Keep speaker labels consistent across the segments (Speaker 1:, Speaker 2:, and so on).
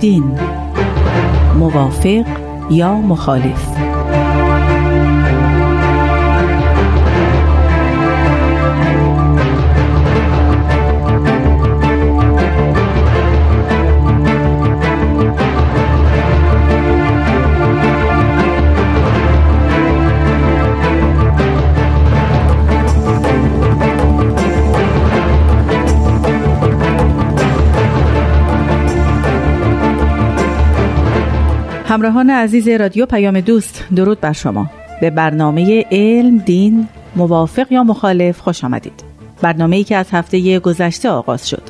Speaker 1: دین موافق یا مخالف؟ همراهان عزیز رادیو پیام دوست درود بر شما. به برنامه علم دین موافق یا مخالف خوش آمدید. برنامه ای که از هفته گذشته آغاز شد.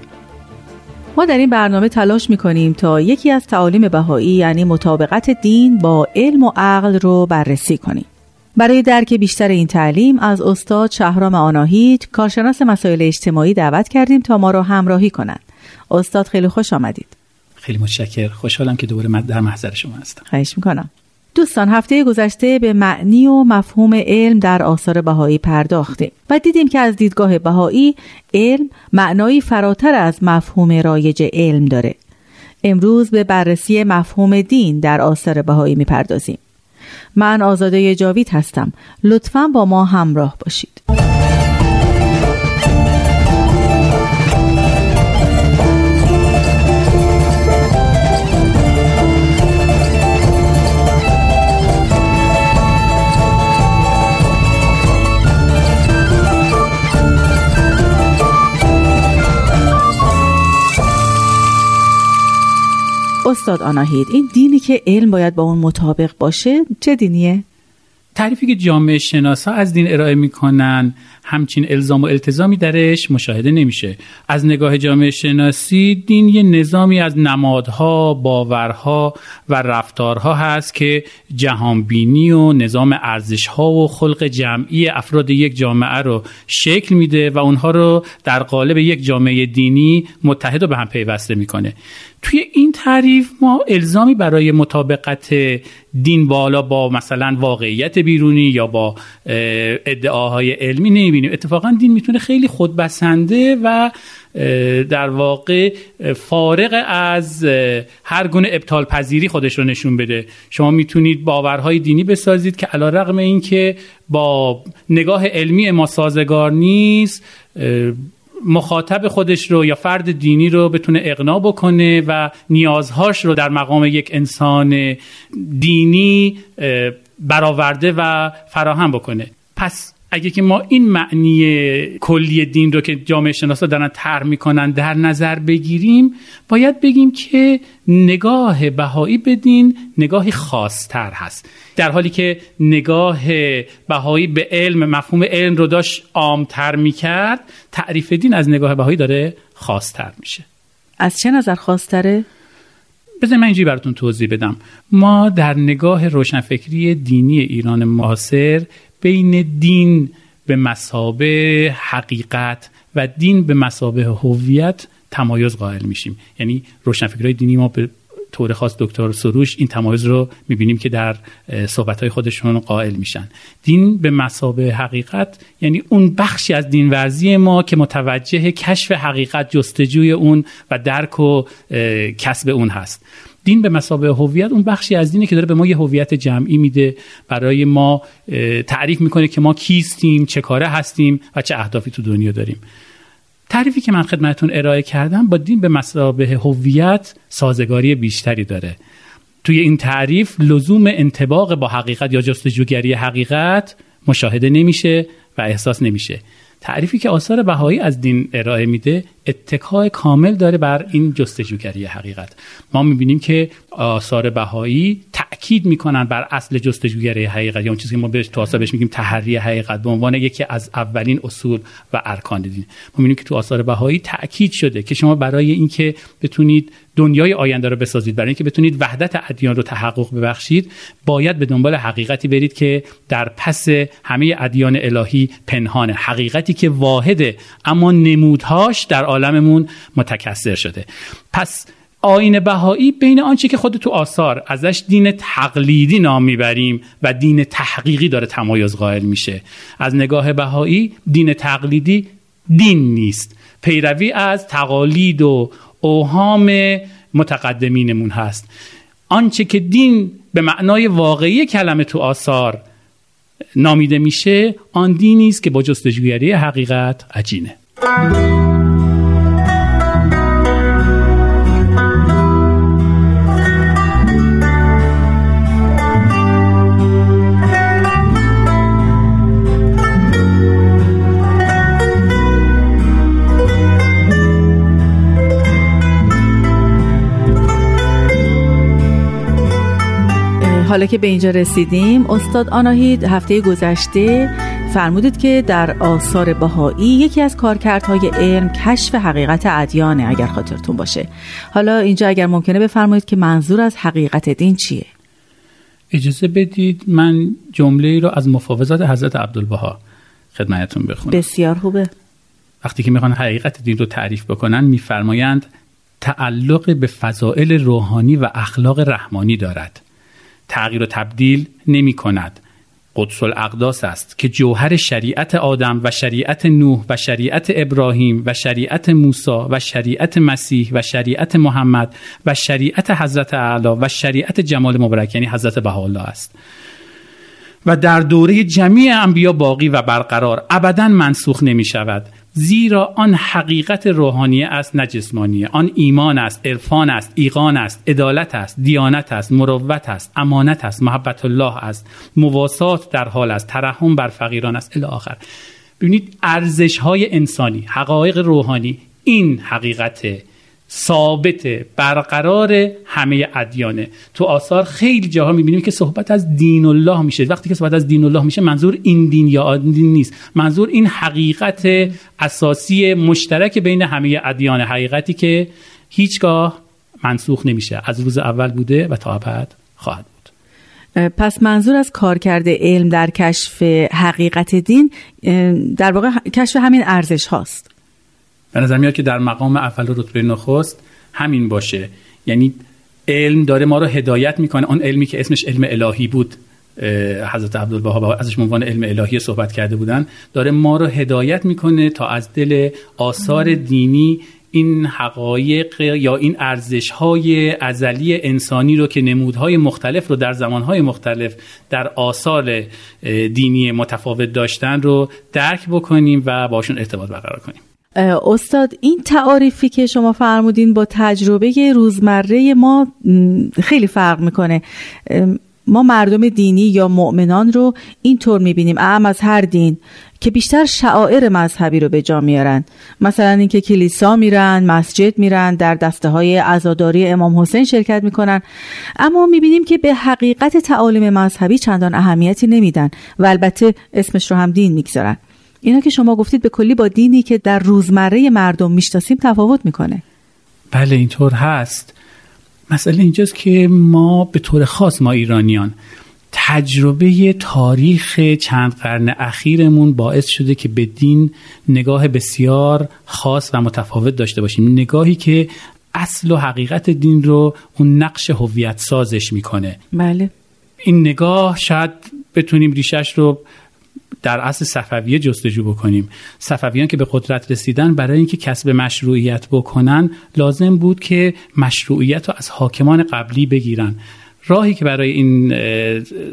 Speaker 1: ما در این برنامه تلاش می کنیم تا یکی از تعالیم بهایی یعنی مطابقت دین با علم و عقل رو بررسی کنیم. برای درک بیشتر این تعلیم از استاد شهرام آناهیت کارشناس مسائل اجتماعی دعوت کردیم تا ما را همراهی کنند. استاد خیلی خوش آمدید.
Speaker 2: خیلی متشکر. خوشحالم که دوباره در محضر شما هستم.
Speaker 1: خواهش می‌کنم. دوستان هفته گذشته به معنی و مفهوم علم در آثار بهایی پرداختیم و دیدیم که از دیدگاه بهایی علم معنایی فراتر از مفهوم رایج علم داره. امروز به بررسی مفهوم دین در آثار بهایی می‌پردازیم. من آزاده جاوید هستم. لطفا با ما همراه باشید. استاد آناهید این دینی که علم باید با اون مطابق باشه چه دینیه؟
Speaker 2: تعریفی که جامعه شناسا از دین ارائه می‌کنن همچین الزام و التزامی درش مشاهده نمیشه. از نگاه جامعه شناسی دین یه نظامی از نمادها باورها و رفتارها هست که جهانبینی و نظام ارزشها و خلق جمعی افراد یک جامعه رو شکل میده و اونها رو در قالب یک جامعه دینی متحد و به هم پیوسته می‌کنه. توی این تعریف ما الزامی برای مطابقت دین بالا با مثلا واقعیت بیرونی یا با ادعاهای علمی نمی‌بینیم اتفاقا دین می‌تونه خیلی خودبسنده و در واقع فارغ از هر گونه ابطال پذیری خودش رو نشون بده. شما می‌تونید باورهای دینی بسازید که علا رقم این که با نگاه علمی ما سازگار نیست مخاطب خودش رو یا فرد دینی رو بتونه اقنا بکنه و نیازهاش رو در مقام یک انسان دینی برآورده و فراهم بکنه. پس اگه که ما این معنی کلی دین رو که جامعه شناسا دارن طرح می‌کنن در نظر بگیریم باید بگیم که نگاه بهایی به دین نگاهی خاصتر هست. در حالی که نگاه بهایی به علم مفهوم علم رو داشت عامتر می‌کرد تعریف دین از نگاه بهایی داره خاصتر میشه.
Speaker 1: از چه نظر خاصتره؟
Speaker 2: بذار من اینجوری براتون توضیح بدم. ما در نگاه روشنفکری دینی ایران معاصر بین دین به مسابه حقیقت و دین به مسابه هویت تمایز قائل میشیم. یعنی روشنفکرهای دینی ما طور خاص دکتر سروش این تمایز رو می‌بینیم که در صحبتهای خودشون قائل میشن. دین به مسابه حقیقت یعنی اون بخشی از دین ورزی ما که متوجه کشف حقیقت جستجوی اون و درک و کسب اون هست. دین به مسابه هویت اون بخشی از دینه که داره به ما یه هویت جمعی میده برای ما تعریف می‌کنه که ما کیستیم چه کاره هستیم و چه اهدافی تو دنیا داریم. تعریفی که من خدمتون ارائه کردم با دین به مسابه هویت سازگاری بیشتری داره. توی این تعریف لزوم انتباق با حقیقت یا جستجوگری حقیقت مشاهده نمیشه و احساس نمیشه. تعریفی که آثار بهایی از دین ارائه میده اتکای کامل داره بر این جستجوگری حقیقت. ما می‌بینیم که آثار بهایی تاکید می‌کنن بر اصل جستجوگری حقیقت. یا اون چیزی که ما بهش تو آثار بهش میگیم تحری حقیقت. به عنوان یکی از اولین اصول و ارکان دین. ما می‌بینیم که تو آثار بهایی تاکید شده که شما برای اینکه بتونید دنیای آینده رو بسازید برای اینکه بتونید وحدت ادیان رو تحقق ببخشید باید به دنبال حقیقتی برید که در پس همه ادیان الهی پنهانه. حقیقتی که واحده اما نمودهاش در عالممون متکثر شده. پس آین بهایی بین آنچه که خود تو آثار ازش دین تقلیدی نام می‌بریم و دین تحقیقی داره تمایز قائل میشه. از نگاه بهایی دین تقلیدی دین نیست. پیروی از تقالید و اوهام متقدمینمون هست. آنچه که دین به معنای واقعی کلمه تو آثار نامیده میشه آن دینی است که با جستجوگری حقیقت عجینه.
Speaker 1: حالا که به اینجا رسیدیم استاد آناهید هفته گذشته فرمودید که در آثار بهایی یکی از کارکردهای علم کشف حقیقت ادیانه اگر خاطرتون باشه. حالا اینجا اگر ممکنه بفرمایید که منظور از حقیقت دین چیه؟
Speaker 2: اجازه بدید من جمله ای رو از مفاوضات حضرت عبدالبها خدمتتون بخونم.
Speaker 1: بسیار خوبه.
Speaker 2: وقتی که می‌خوان حقیقت دین رو تعریف بکنن میفرمایند تعلق به فضائل روحانی و اخلاق رحمانی دارد. تغییر و تبدیل نمی کند. قدس الاقداس است که جوهر شریعت آدم و شریعت نوح و شریعت ابراهیم و شریعت موسی و شریعت مسیح و شریعت محمد و شریعت حضرت اعلی و شریعت جمال مبارک یعنی حضرت بهاءالله است. و در دوره جمیع انبیا باقی و برقرار ابدا منسوخ نمی شود. زیرا آن حقیقت روحانی است نه جسمانیه آن ایمان است عرفان است ایقان است عدالت است دیانت است مروت است امانت است محبت الله است مواسات در حال است ترحم بر فقیران است. الی آخر. ببینید ارزش های انسانی حقایق روحانی این حقیقت ثابت برقرار همه ادیانه. تو آثار خیلی جاها می‌بینیم که صحبت از دین الله میشه. وقتی که صحبت از دین الله میشه منظور این دین یا آن دین نیست. منظور این حقیقت اساسی مشترک بین همه ادیان حقیقتی که هیچگاه منسوخ نمیشه. از روز اول بوده و تا ابد خواهد بود.
Speaker 1: پس منظور از کارکرد علم در کشف حقیقت دین در واقع کشف همین ارزش هاست.
Speaker 2: به نظر میاد که در مقام اول و رتبه نخست همین باشه. یعنی علم داره ما رو هدایت می‌کنه. اون علمی که اسمش علم الهی بود حضرت عبدالبها ازش عنوان علم الهی صحبت کرده بودن داره ما رو هدایت می‌کنه تا از دل آثار دینی این حقایق یا این ارزش های ازلی انسانی رو که نمودهای مختلف رو در زمانهای مختلف در آثار دینی متفاوت داشتن رو درک بکنیم و باشون ارتباط برقرار کنیم.
Speaker 1: استاد این تعاریفی که شما فرمودین با تجربه روزمره ما خیلی فرق می‌کنه. ما مردم دینی یا مؤمنان رو اینطور می‌بینیم اعم از هر دین که بیشتر شعائر مذهبی رو به جا میارن. مثلا اینکه کلیسا میرن مسجد میرن در دسته های عزاداری امام حسین شرکت می‌کنن. اما می‌بینیم که به حقیقت تعالیم مذهبی چندان اهمیتی نمیدن و البته اسمش رو هم دین می‌گذارن. اینا که شما گفتید به کلی با دینی که در روزمره مردم می‌شناسیم تفاوت می‌کنه.
Speaker 2: بله اینطور هست. مسئله اینجاست که ما به طور خاص ما ایرانیان تجربه تاریخ چند قرن اخیرمون باعث شده که به دین نگاه بسیار خاص و متفاوت داشته باشیم. نگاهی که اصل و حقیقت دین رو اون نقش هویت سازش می‌کنه.
Speaker 1: بله.
Speaker 2: این نگاه شاید بتونیم ریشش رو در اصل صفویه جستجو بکنیم. صفویان که به قدرت رسیدن برای اینکه کسب مشروعیت بکنن لازم بود که مشروعیت رو از حاکمان قبلی بگیرن. راهی که برای این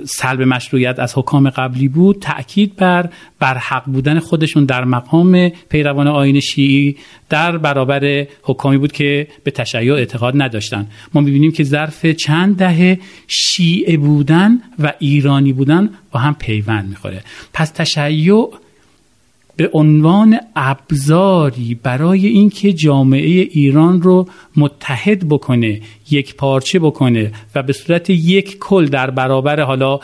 Speaker 2: سلب مشروعیت از حکام قبلی بود تأکید بر بر حق بودن خودشون در مقام پیروان آین شیعی در برابر حکامی بود که به تشیع اعتقاد نداشتن. ما می‌بینیم که ظرف چند دهه شیعه بودن و ایرانی بودن با هم پیوند می‌خوره. پس تشیع به عنوان ابزاری برای اینکه جامعه ایران رو متحد بکنه یک پارچه بکنه و به صورت یک کل در برابر حالا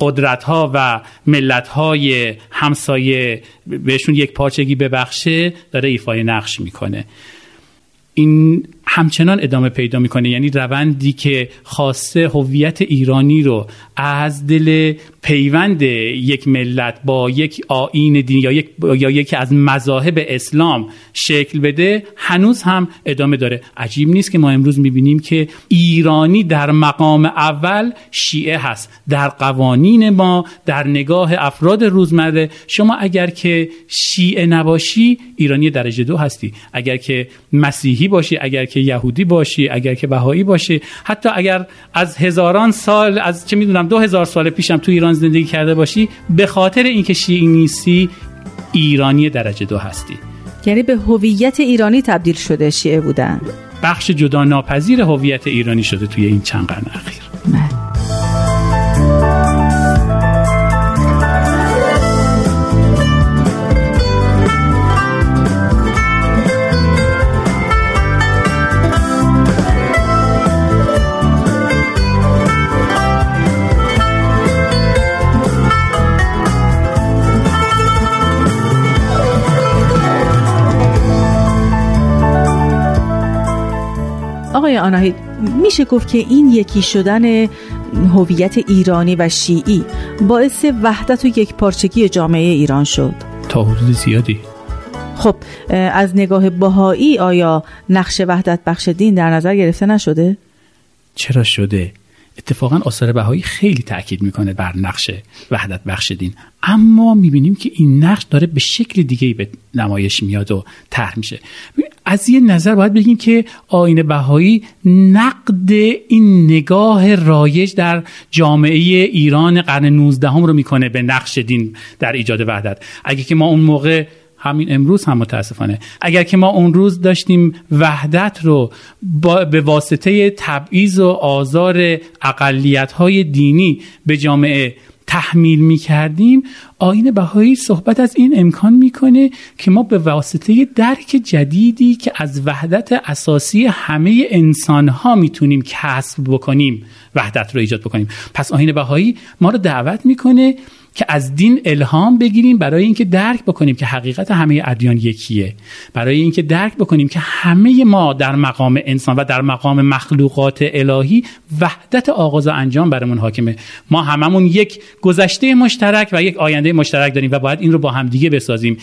Speaker 2: قدرت ها و ملت های همسایه بهشون یک پارچگی ببخشه داره ایفای نقش می‌کنه. این همچنان ادامه پیدا می‌کنه. یعنی روندی که خواسته هویت ایرانی رو از دل پیوند یک ملت با یک آین دینی یا, یک یا یکی از مذاهب اسلام شکل بده هنوز هم ادامه داره. عجیب نیست که ما امروز می‌بینیم که ایرانی در مقام اول شیعه هست. در قوانین ما در نگاه افراد روزمره. شما اگر که شیعه نباشی ایرانی درجه دو هستی. اگر که مسیحی باشی اگر که یهودی باشی اگر که بهایی باشی. حتی اگر از هزاران سال از چه می‌دونم دو هزار سال پیشم تو ایران زندگی کرده باشی به خاطر اینکه شیعی نیستی ایرانی درجه دو هستی.
Speaker 1: یعنی به هویت ایرانی تبدیل شده شیعه بودن.
Speaker 2: بخش جدا ناپذیر هویت ایرانی شده توی این چند قرن اخیر.
Speaker 1: آقای آناهید میشه گفت که این یکی شدن هویت ایرانی و شیعی باعث وحدت و یک پارچگی جامعه ایران شد
Speaker 2: تا حدود زیادی
Speaker 1: خب از نگاه بهایی آیا نقش وحدت بخش دین در نظر گرفته نشده؟
Speaker 2: چرا شده؟ اتفاقا آثار بهایی خیلی تاکید می‌کنه بر نقش وحدت بخش دین اما می‌بینیم که این نقش داره به شکل دیگه به نمایش میاد و طرح میشه. از یه نظر باید بگیم که آین بهایی نقد این نگاه رایج در جامعه ایران قرن 19 هم رو می‌کنه به نقش دین در ایجاد وحدت. اگه که ما اون موقع همین امروز هم متاسفانه. اگر که ما اون روز داشتیم وحدت رو با به واسطه تبعیض و آزار اقلیت های دینی به جامعه تحمیل می کردیم آین بهایی صحبت از این امکان می‌کنه که ما به واسطه درک جدیدی که از وحدت اساسی همه انسان ها می‌تونیم کسب بکنیم وحدت رو ایجاد بکنیم. پس آین بهایی ما رو دعوت می‌کنه که از دین الهام بگیریم برای اینکه درک بکنیم که حقیقت همه ادیان یکیه. برای اینکه درک بکنیم که همه ما در مقام انسان و در مقام مخلوقات الهی وحدت آغاز و انجام برامون حاکمه. ما هممون یک گذشته مشترک و یک آینده مشترک داریم و باید این رو با همدیگه بسازیم.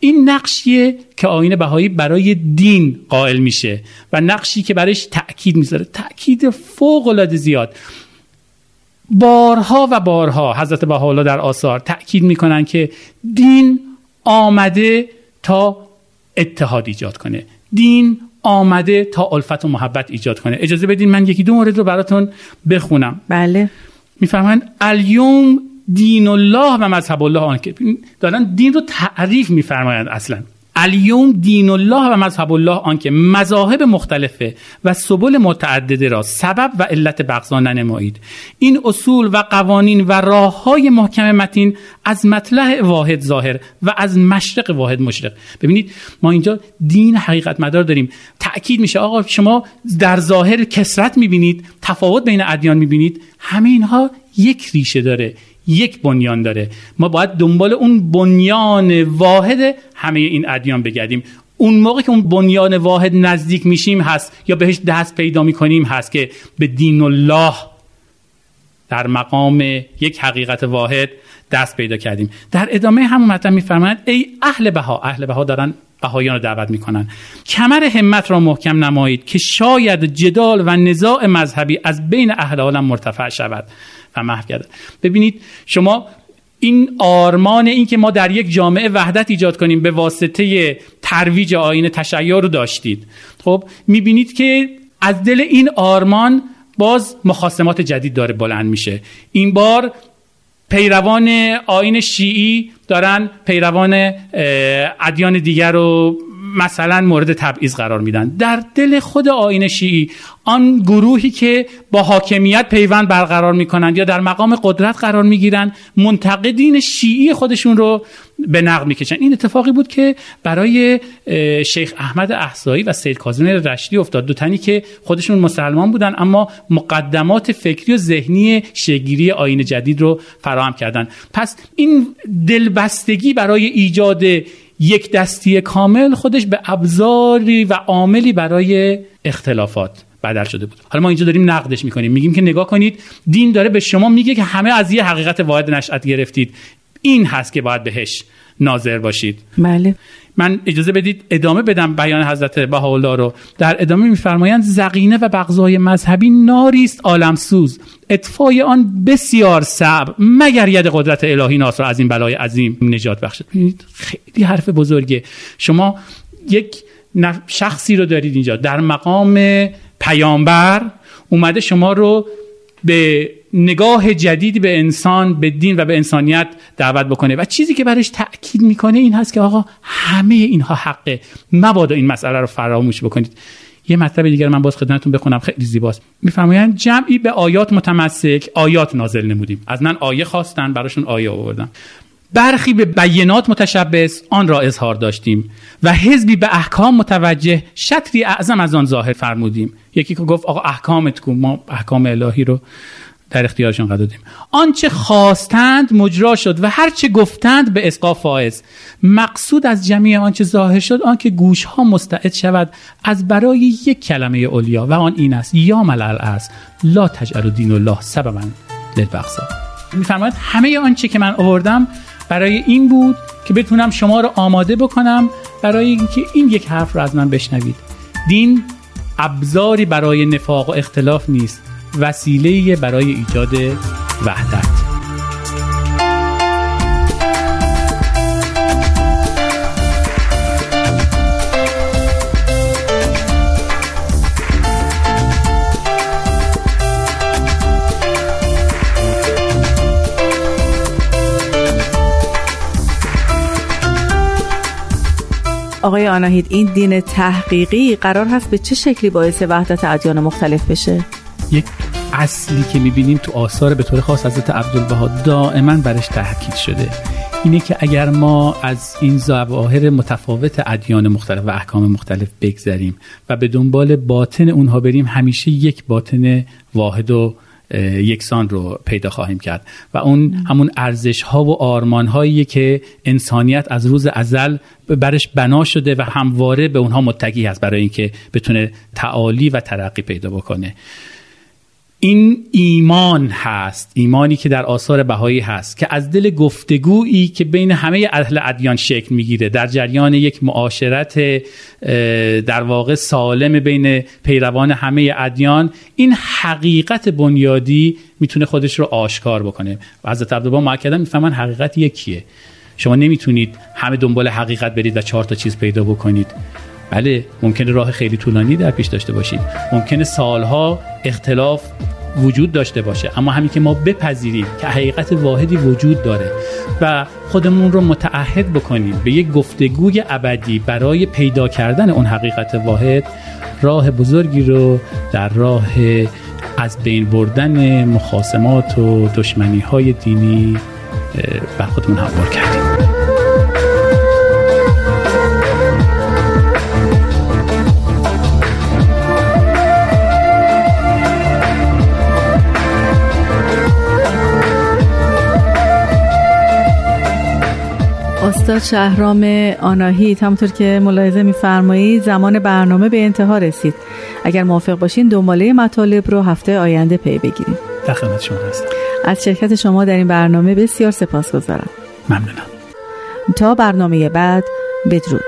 Speaker 2: این نقشیه که آین بهایی برای دین قائل میشه و نقشی که برایش تاکید می‌ذاره. تاکید فوق العاده زیاد. بارها و بارها حضرت بهاءالله در آثار تأکید می‌کنن که دین آمده تا اتحاد ایجاد کنه. دین آمده تا الفت و محبت ایجاد کنه. اجازه بدین من یکی دو مورد رو براتون بخونم.
Speaker 1: بله.
Speaker 2: می‌فهمن الیوم دین الله و مذهب الله. آن که دارن دین رو تعریف میفرمایند اصلا. الیوم دین الله و مذهب الله آنکه مذاهب مختلفه و سبل متعدده را سبب و علت بغضا ننمایید. این اصول و قوانین و راه های محکم متین از مطلع واحد ظاهر و از مشرق واحد مشرق. ببینید ما اینجا دین حقیقت مدار داریم. تاکید میشه آقا شما در ظاهر کسرت می‌بینید تفاوت بین ادیان می‌بینید همه اینها یک ریشه داره. یک بنیان داره. ما باید دنبال اون بنیان واحد همه این ادیان بگردیم. اون موقع که اون بنیان واحد نزدیک میشیم هست یا بهش دست پیدا می‌کنیم هست که به دین الله در مقام یک حقیقت واحد دست پیدا کردیم. در ادامه همون مطلب میفرمایند ای اهل بها اهل بها دارن بهایان رو دعوت می‌کنن. کمر همت را محکم نمایید که شاید جدال و نزاع مذهبی از بین اهل عالم مرتفع شود. و محو کرده. ببینید شما این آرمان این که ما در یک جامعه وحدت ایجاد کنیم به واسطه ترویج آین تشیع رو داشتید. خب می‌بینید که از دل این آرمان باز مخاسمات جدید داره بلند میشه. این بار پیروان آین شیعی دارن پیروان ادیان دیگر رو مثلا مورد تبعیض قرار میدن. در دل خود آین شیعی آن گروهی که با حاکمیت پیوند برقرار می‌کنند یا در مقام قدرت قرار می‌گیرند منتقدین شیعی خودشون رو به نقد می‌کشن. این اتفاقی بود که برای شیخ احمد احسایی و سید کاظم رشدی افتاد. دو تنی که خودشون مسلمان بودن اما مقدمات فکری و ذهنی شگیری آین جدید رو فراهم کردن. پس این دلبستگی برای ایجاد یک دستی کامل خودش به ابزاری و عاملی برای اختلافات بدل شده بود. حالا ما اینجا داریم نقدش می‌کنیم. میگیم که نگاه کنید دین داره به شما میگه که همه از یه حقیقت واحد نشأت گرفتید. این هست که باید بهش ناظر باشید.
Speaker 1: بله.
Speaker 2: من اجازه بدید ادامه بدم بیان حضرت بهاءالله رو. در ادامه میفرمایند زقینه و بغضای مذهبی ناری است عالمسوز. اطفای آن بسیار صعب مگر ید قدرت الهی ناصر از این بلای عظیم نجات بخشد؟ خیلی حرف بزرگه. شما یک شخصی رو دارید اینجا. در مقام پیامبر اومده شما رو به نگاه جدیدی به انسان به دین و به انسانیت دعوت بکنه. و چیزی که برش تاکید می‌کنه این هست که آقا همه اینها حقه. مبادا این مسئله رو فراموش بکنید. یه مطلب دیگر من باز خدمتتون بخونم خیلی زیباست. میفرمایند جمعی به آیات متمسک آیات نازل نمودیم. از من آیه خواستن براشون آیه آوردم. برخی به بیانات متشبس آن را اظهار داشتیم و حزبی به احکام متوجه شطری اعظم از آن ظاهر فرمودیم. یکی که گفت آقا احکامت کو ما احکام الهی رو در اختیارشون قرار دادیم. آنچه خواستند مجرا شد و هرچه گفتند به اسقاف فائز. مقصود از جمعی آنچه ظاهر شد آنکه گوش ها مستعد شود از برای یک کلمه اولیا و آن این است یا ملل است لا تجعل دین الله سببا للبغضا میفرماید همه آنچه که من آوردم برای این بود که بتونم شما رو آماده بکنم برای اینکه این یک حرف رو از من بشنوید. دین ابزاری برای نفاق و اختلاف نیست. وسیله برای ایجاد وحدت.
Speaker 1: آقای آناهید این دین تحقیقی قرار هست به چه شکلی باعث وحدت ادیان مختلف بشه؟
Speaker 2: یک اصلی که می‌بینیم تو آثار به طور خاص حضرت عبدالبها دائما برش تحکید شده. اینه که اگر ما از این ظواهر متفاوت ادیان مختلف و احکام مختلف بگذریم و به دنبال باطن اونها بریم همیشه یک باطن واحد و یکسان رو پیدا خواهیم کرد. و اون همون ارزش ها و آرمان هایی که انسانیت از روز ازل برش بنا شده و همواره به اونها متقی هست برای اینکه بتونه تعالی و ترقی پیدا بکنه. این ایمان هست ایمانی که در آثار بهایی هست که از دل گفتگویی که بین همه اهل ادیان شکل می‌گیره. در جریان یک معاشرت در واقع سالم بین پیروان همه ادیان این حقیقت بنیادی می‌تونه خودش رو آشکار بکنه. و حضرت عبدالبها معکدن می‌فهمن حقیقت یکیه. شما نمی‌تونید همه دنبال حقیقت برید و چهار تا چیز پیدا بکنید. بله ممکنه راه خیلی طولانی در پیش داشته باشید. ممکنه سالها اختلاف وجود داشته باشه. اما همین که ما بپذیریم که حقیقت واحدی وجود داره و خودمون رو متعهد بکنیم به یک گفتگوی ابدی برای پیدا کردن اون حقیقت واحد راه بزرگی رو در راه از بین بردن مخاسمات و دشمنی های دینی بر خودمون هموار کردیم.
Speaker 1: استاد شهرام آناهید همونطور که ملاحظه میفرمایید زمان برنامه به انتها رسید. اگر موافق باشین دنباله مطالب رو هفته آینده پی بگیریم.
Speaker 2: در خدمت شما هستم.
Speaker 1: از شرکت شما در این برنامه بسیار سپاس گذارم
Speaker 2: ممنونم.
Speaker 1: تا برنامه بعد بدرود.